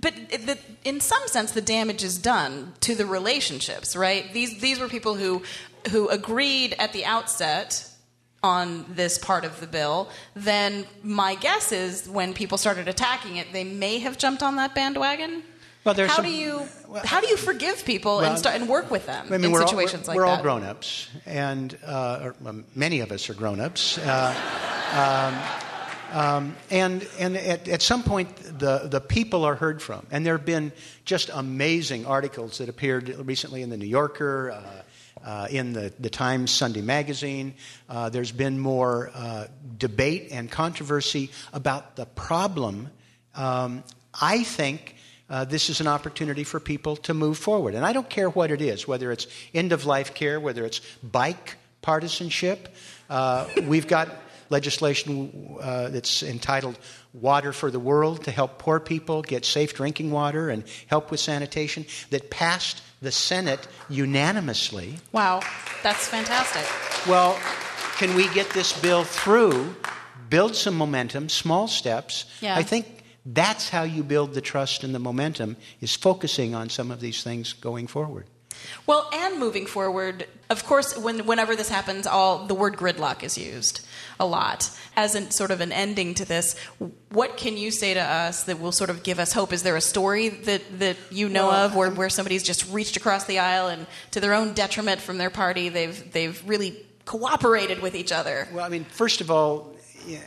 [SPEAKER 2] But the, in some sense, the damage is done to the relationships, right? These these were people who who agreed at the outset on this part of the bill. Then my guess is when people started attacking it, they may have jumped on that bandwagon.
[SPEAKER 15] Well, there's
[SPEAKER 2] how
[SPEAKER 15] some-
[SPEAKER 2] do you how do you forgive people
[SPEAKER 15] Well,
[SPEAKER 2] and start and work with them
[SPEAKER 15] I mean,
[SPEAKER 2] in
[SPEAKER 15] we're
[SPEAKER 2] situations
[SPEAKER 15] all,
[SPEAKER 2] like
[SPEAKER 15] we're, we're
[SPEAKER 2] that?
[SPEAKER 15] all grown ups, and uh, or, um, many of us are grown ups. Uh, um, um, and and at, at some point, the, the people are heard from. And there have been just amazing articles that appeared recently in the New Yorker, uh, uh, in the, the Times Sunday magazine. Uh, there's been more uh, debate and controversy about the problem. Um, I think uh, this is an opportunity for people to move forward. And I don't care what it is, whether it's end of life care, whether it's bike partisanship. Uh, we've got legislation uh, that's entitled Water for the World to help poor people get safe drinking water and help with sanitation that passed the Senate unanimously.
[SPEAKER 2] Wow, that's fantastic.
[SPEAKER 15] Well, can we get this bill through, build some momentum, small steps?
[SPEAKER 2] Yeah.
[SPEAKER 15] I think that's how you build the trust and the momentum is focusing on some of these things going forward.
[SPEAKER 2] Well, and moving forward, of course, when, whenever this happens, all the word gridlock is used a lot as a sort of an ending to this. What can you say to us that will sort of give us hope? Is there a story that, that you know
[SPEAKER 15] Well,
[SPEAKER 2] of where, where somebody's just reached across the aisle and to their own detriment from their party, they've they've really cooperated with each other?
[SPEAKER 15] Well, I mean, first of all,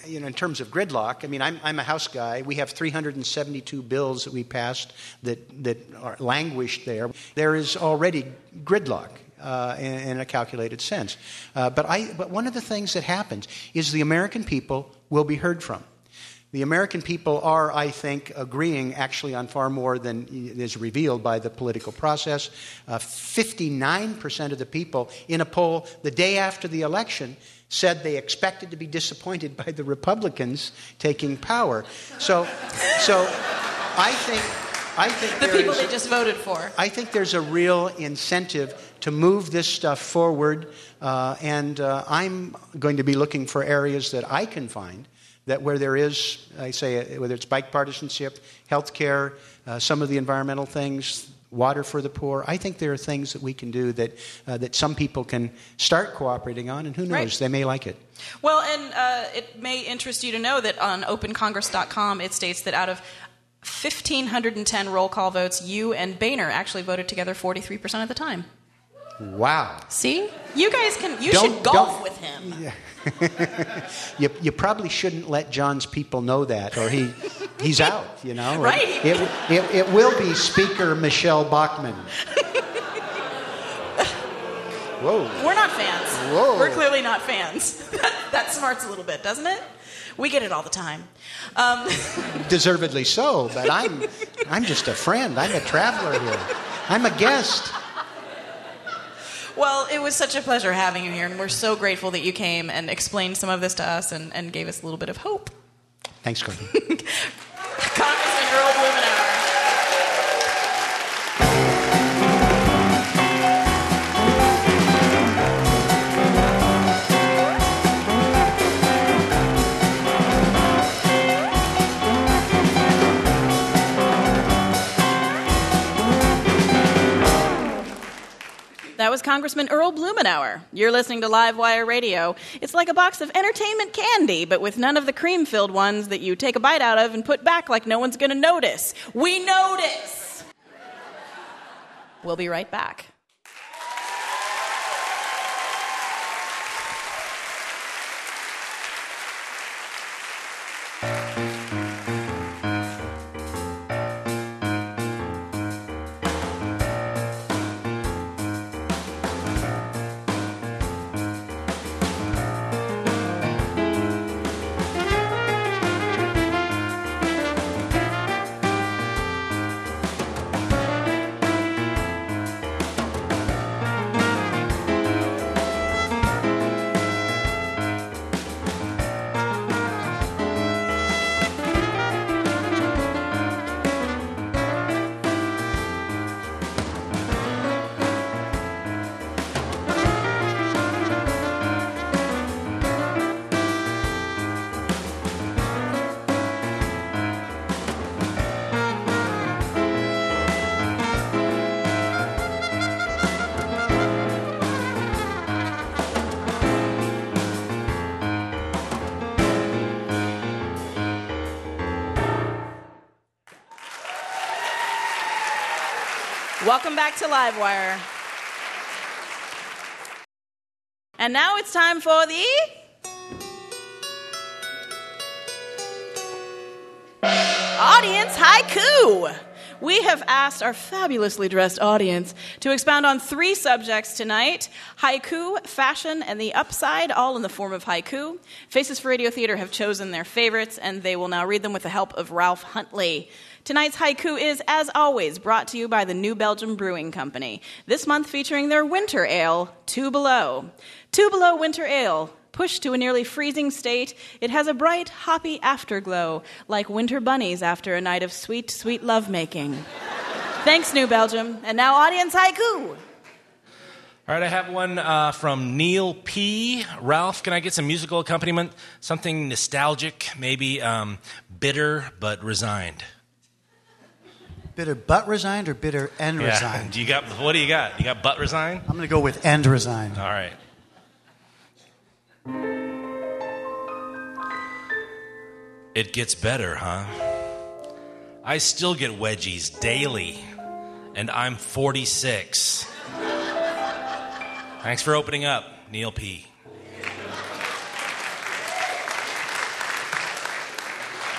[SPEAKER 15] you know, in terms of gridlock, I mean, I'm, I'm a House guy. We have 372 bills that we passed that, that are languished there. There is already gridlock. Uh, in, in a calculated sense. Uh, but, I, but one of the things that happens is the American people will be heard from. The American people are, I think, agreeing actually on far more than is revealed by the political process. Uh, 59% of the people in a poll the day after the election said they expected to be disappointed by the Republicans taking power. So, so I think, I think
[SPEAKER 2] The people
[SPEAKER 15] is-
[SPEAKER 2] they just voted for.
[SPEAKER 15] I think there's a real incentive to move this stuff forward, uh, and uh, I'm going to be looking for areas that I can find that where there is, I say, whether it's bipartisanship, healthcare, uh, some of the environmental things, water for the poor. I think there are things that we can do that uh, that some people can start cooperating on, and who knows,
[SPEAKER 2] Right.
[SPEAKER 15] they may like it.
[SPEAKER 2] Well, and uh, it may interest you to know that on opencongress.com it states that out of 1,510 roll call votes, you and Boehner actually voted together 43% of the time.
[SPEAKER 15] Wow.
[SPEAKER 2] See? You guys can, you
[SPEAKER 15] Don't-
[SPEAKER 2] should golf with him.
[SPEAKER 15] you, you probably shouldn't let John's people know that, or he, he's out, you know.
[SPEAKER 2] Right.
[SPEAKER 15] It, it, it will be Speaker Michelle Bachmann. Whoa.
[SPEAKER 2] We're not fans.
[SPEAKER 15] Whoa.
[SPEAKER 2] We're clearly not fans. that, that smarts a little bit, doesn't it? We get it all the time. Um,
[SPEAKER 15] Deservedly so, but I'm, I'm just a friend. I'm a traveler here. I'm a guest.
[SPEAKER 2] well, it was such a pleasure having you here, and we're so grateful that you came and explained some of this to us and, and gave us a little bit of hope.
[SPEAKER 15] Thanks, Courtenay.
[SPEAKER 2] Congressman Earl Blumenauer. Was Congressman Earl Blumenauer. You're listening to Live Wire Radio. It's like a box of entertainment candy, but with none of the cream filled ones that you take a bite out of and put back like no one's going to notice. We notice! We'll be right back. Back to Livewire. And now it's time for the audience haiku. We have asked our fabulously dressed audience to expound on three subjects tonight haiku, fashion, and the upside, all in the form of haiku. Faces for Radio Theater have chosen their favorites, and they will now read them with the help of Ralph Huntley. Tonight's haiku is, as always, brought to you by the New Belgium Brewing Company, this month featuring their winter ale, Two Below. Two Below Winter Ale. Pushed to a nearly freezing state, it has a bright, hoppy afterglow, like winter bunnies after a night of sweet, sweet lovemaking. Thanks, New Belgium. And now, audience haiku.
[SPEAKER 4] All right, I have one uh, from Neil P. Ralph, can I get some musical accompaniment? Something nostalgic, maybe um, bitter but resigned.
[SPEAKER 15] Bitter but resigned or bitter and
[SPEAKER 4] Yeah.
[SPEAKER 15] resigned?
[SPEAKER 4] Do you got what do you got? You got butt resigned?
[SPEAKER 15] I'm going to go with and resigned.
[SPEAKER 4] All right. It gets better, huh? I still get wedgies daily, and I'm 46. Thanks for opening up, Neil P.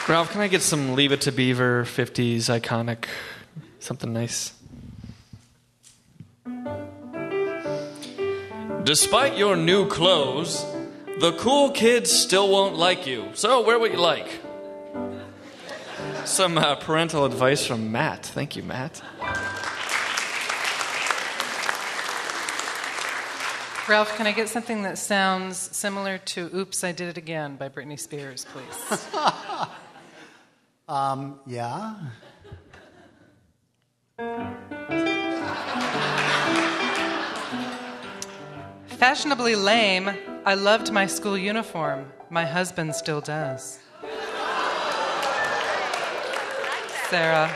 [SPEAKER 11] Ralph, can I get some Leave It to Beaver 50s iconic, something nice? Despite your new clothes, the cool kids still won't like you. So, wear what you like. Some uh, parental advice from Matt. Thank you, Matt.
[SPEAKER 13] Ralph, can I get something that sounds similar to Oops, I Did It Again by Britney Spears, please?
[SPEAKER 15] Um, yeah.
[SPEAKER 13] Fashionably lame, I loved my school uniform. My husband still does. Sarah.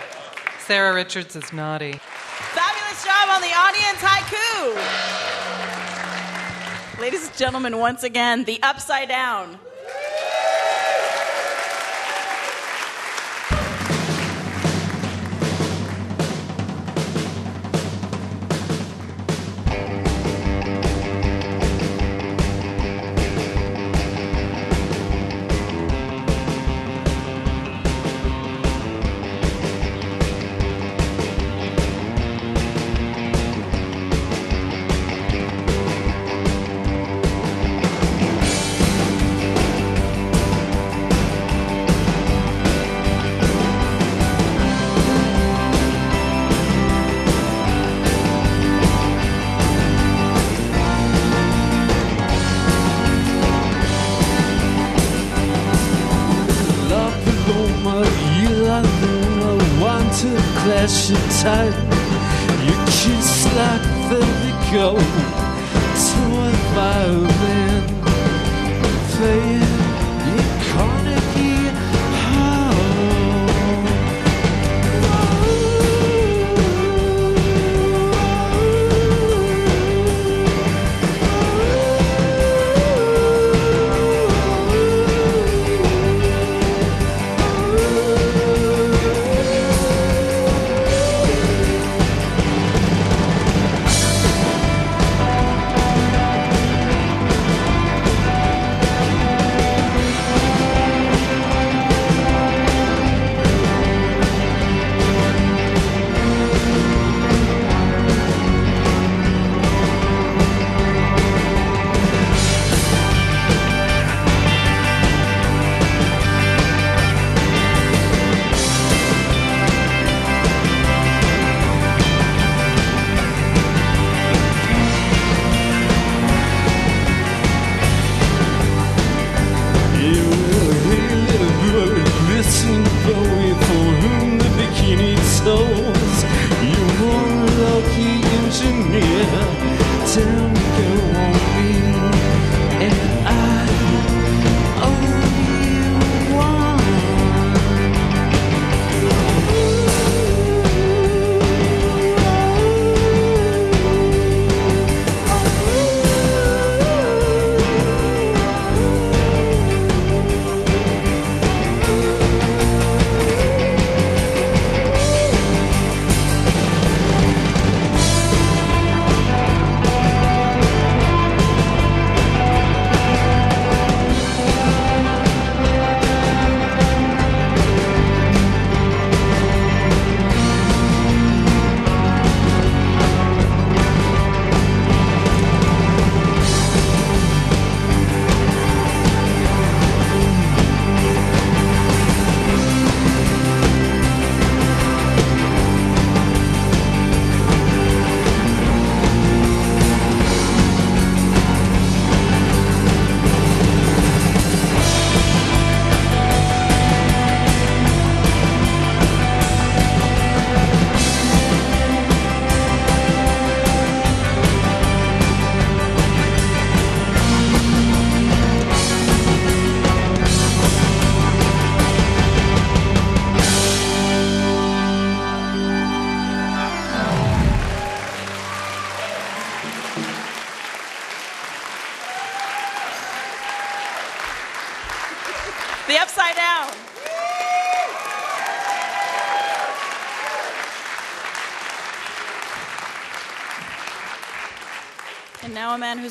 [SPEAKER 13] Sarah Richards is naughty.
[SPEAKER 5] Fabulous job on the audience haiku. Ladies and gentlemen, once again, the upside down.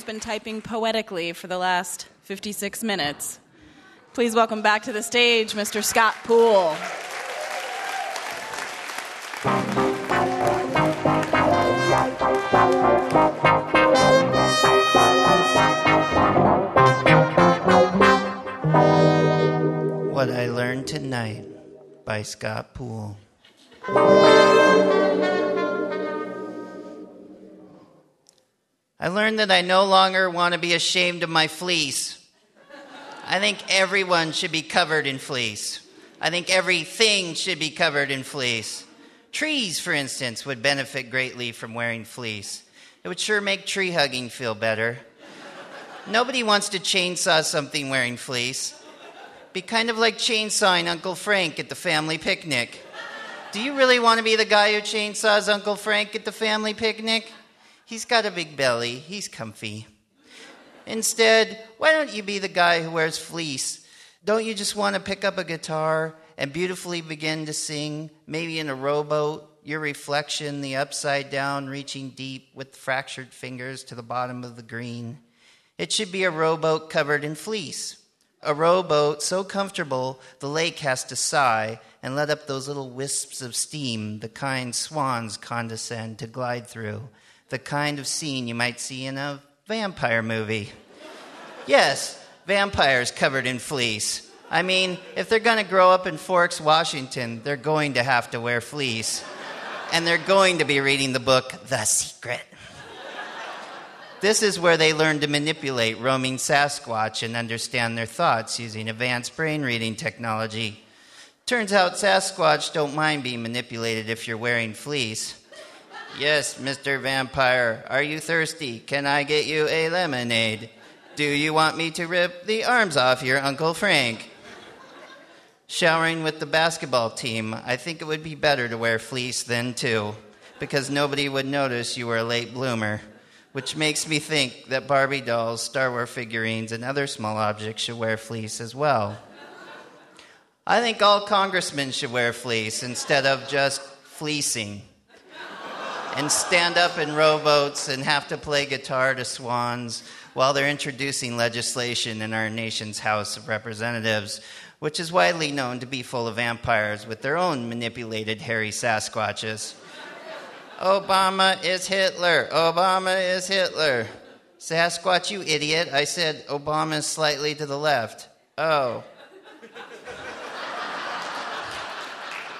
[SPEAKER 2] Been typing poetically for the last 56 minutes. Please welcome back to the stage Mr. Scott Poole.
[SPEAKER 16] What I Learned Tonight by Scott Poole. I learned that I no longer want to be ashamed of my fleece. I think everyone should be covered in fleece. I think everything should be covered in fleece. Trees, for instance, would benefit greatly from wearing fleece. It would sure make tree hugging feel better. Nobody wants to chainsaw something wearing fleece. Be kind of like chainsawing Uncle Frank at the family picnic. Do you really want to be the guy who chainsaws Uncle Frank at the family picnic? He's got a big belly, he's comfy. Instead, why don't you be the guy who wears fleece? Don't you just want to pick up a guitar and beautifully begin to sing, maybe in a rowboat, your reflection, the upside down, reaching deep with fractured fingers to the bottom of the green? It should be a rowboat covered in fleece. A rowboat so comfortable the lake has to sigh and let up those little wisps of steam the kind swans condescend to glide through, the kind of scene you might see in a vampire movie. yes, vampires covered in fleece. I mean, if they're going to grow up in Forks, Washington, they're going to have to wear fleece. And they're going to be reading the book The Secret. This is where they learn to manipulate roaming Sasquatch and understand their thoughts using advanced brain reading technology. Turns out Sasquatch don't mind being manipulated if you're wearing fleece. Yes, Mr. Vampire, are you thirsty? Can I get you a lemonade? Do you want me to rip the arms off your Uncle Frank? Showering with the basketball team, I think it would be better to wear fleece then too, because nobody would notice you were a late bloomer which makes me think that Barbie dolls, Star Wars figurines, and other small objects should wear fleece as well. I think all congressmen should wear fleece instead of just fleecing and stand up in rowboats and have to play guitar to swans while they're introducing legislation in our nation's House of Representatives, which is widely known to be full of vampires with their own manipulated hairy Sasquatches. Obama is Hitler. Obama is Hitler. Sasquatch, you idiot. I said Obama is slightly to the left. Oh.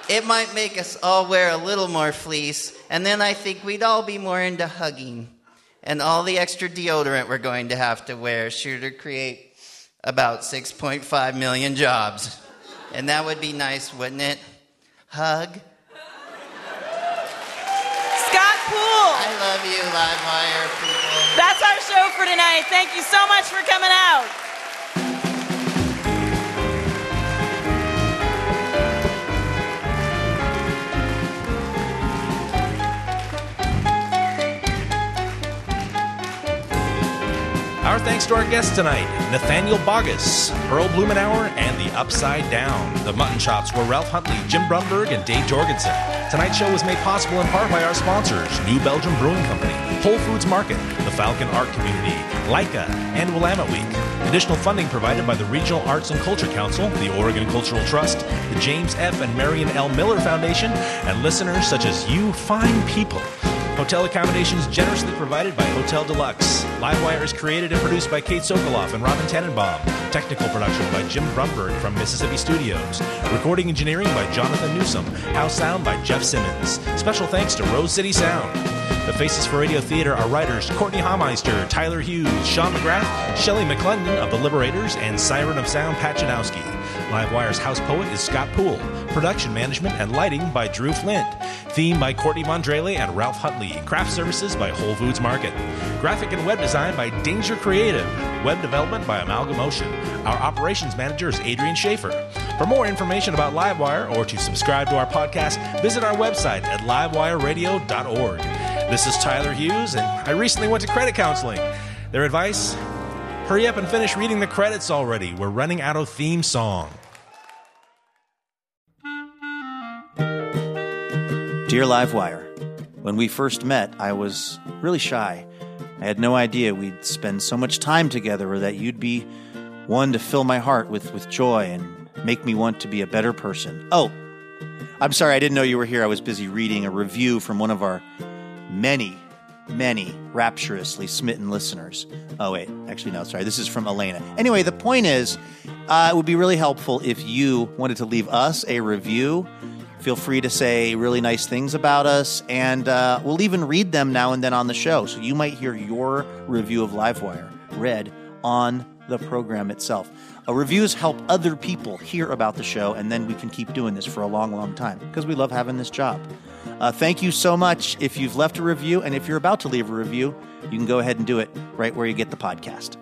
[SPEAKER 16] It might make us all wear a little more fleece, and then I think we'd all be more into hugging. And all the extra deodorant we're going to have to wear sure to create about 6.5 million jobs. And that would be nice, wouldn't it? Hug, Scott Poole. I love you, Livewire people.
[SPEAKER 2] That's our show for tonight. Thank you so much for coming out.
[SPEAKER 4] Our thanks to our guests tonight Nathaniel Bogus, Earl Blumenauer, and The Upside Down. The Mutton Chops were Ralph Huntley, Jim Brumberg, and Dave Jorgensen. Tonight's show was made possible in part by our sponsors New Belgium Brewing Company, Whole Foods Market, the Falcon Art Community, Laika, and Willamette Week. Additional funding provided by the Regional Arts and Culture Council, the Oregon Cultural Trust, the James F. and Marion L. Miller Foundation, and listeners such as you fine people. Hotel accommodations generously provided by Hotel Deluxe. Livewire is created and produced by Kate Sokoloff and Robin Tannenbaum. Technical production by Jim Brumberg from Mississippi Studios. Recording engineering by Jonathan Newsom. House sound by Jeff Simmons. Special thanks to Rose City Sound. The Faces for Radio Theater are writers Courtenay Hameister, Tyler Hughes, Sean McGrath, Shelley McClendon of The Liberators, and Siren of Sound Pat Janowski. Livewire's house poet is Scott Poole. Production management and lighting by Drew Flint. Theme by Courtney Mondrele and Ralph Huntley. Craft services by Whole Foods Market. Graphic and web design by Danger Creative. Web development by Amalgamotion. Our operations manager is Adrian Schaefer. For more information about Livewire or to subscribe to our podcast, visit our website at livewireradio.org. This is Tyler Hughes, and I recently went to credit counseling. Their advice? Hurry up and finish reading the credits already. We're running out of theme song.
[SPEAKER 1] Dear Livewire, when we first met, I was really shy. I had no idea we'd spend so much time together or that you'd be one to fill my heart with, with joy and make me want to be a better person. Oh, I'm sorry, I didn't know you were here. I was busy reading a review from one of our many many rapturously smitten listeners. Oh, wait, actually, no, sorry. This is from Elena. Anyway, the point is, uh, it would be really helpful if you wanted to leave us a review. Feel free to say really nice things about us, and uh, we'll even read them now and then on the show. So you might hear your review of Livewire read on the program itself. Uh, reviews help other people hear about the show, and then we can keep doing this for a long, long time because we love having this job. Uh, thank you so much if you've left a review, and if you're about to leave a review, you can go ahead and do it right where you get the podcast.